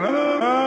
Ah!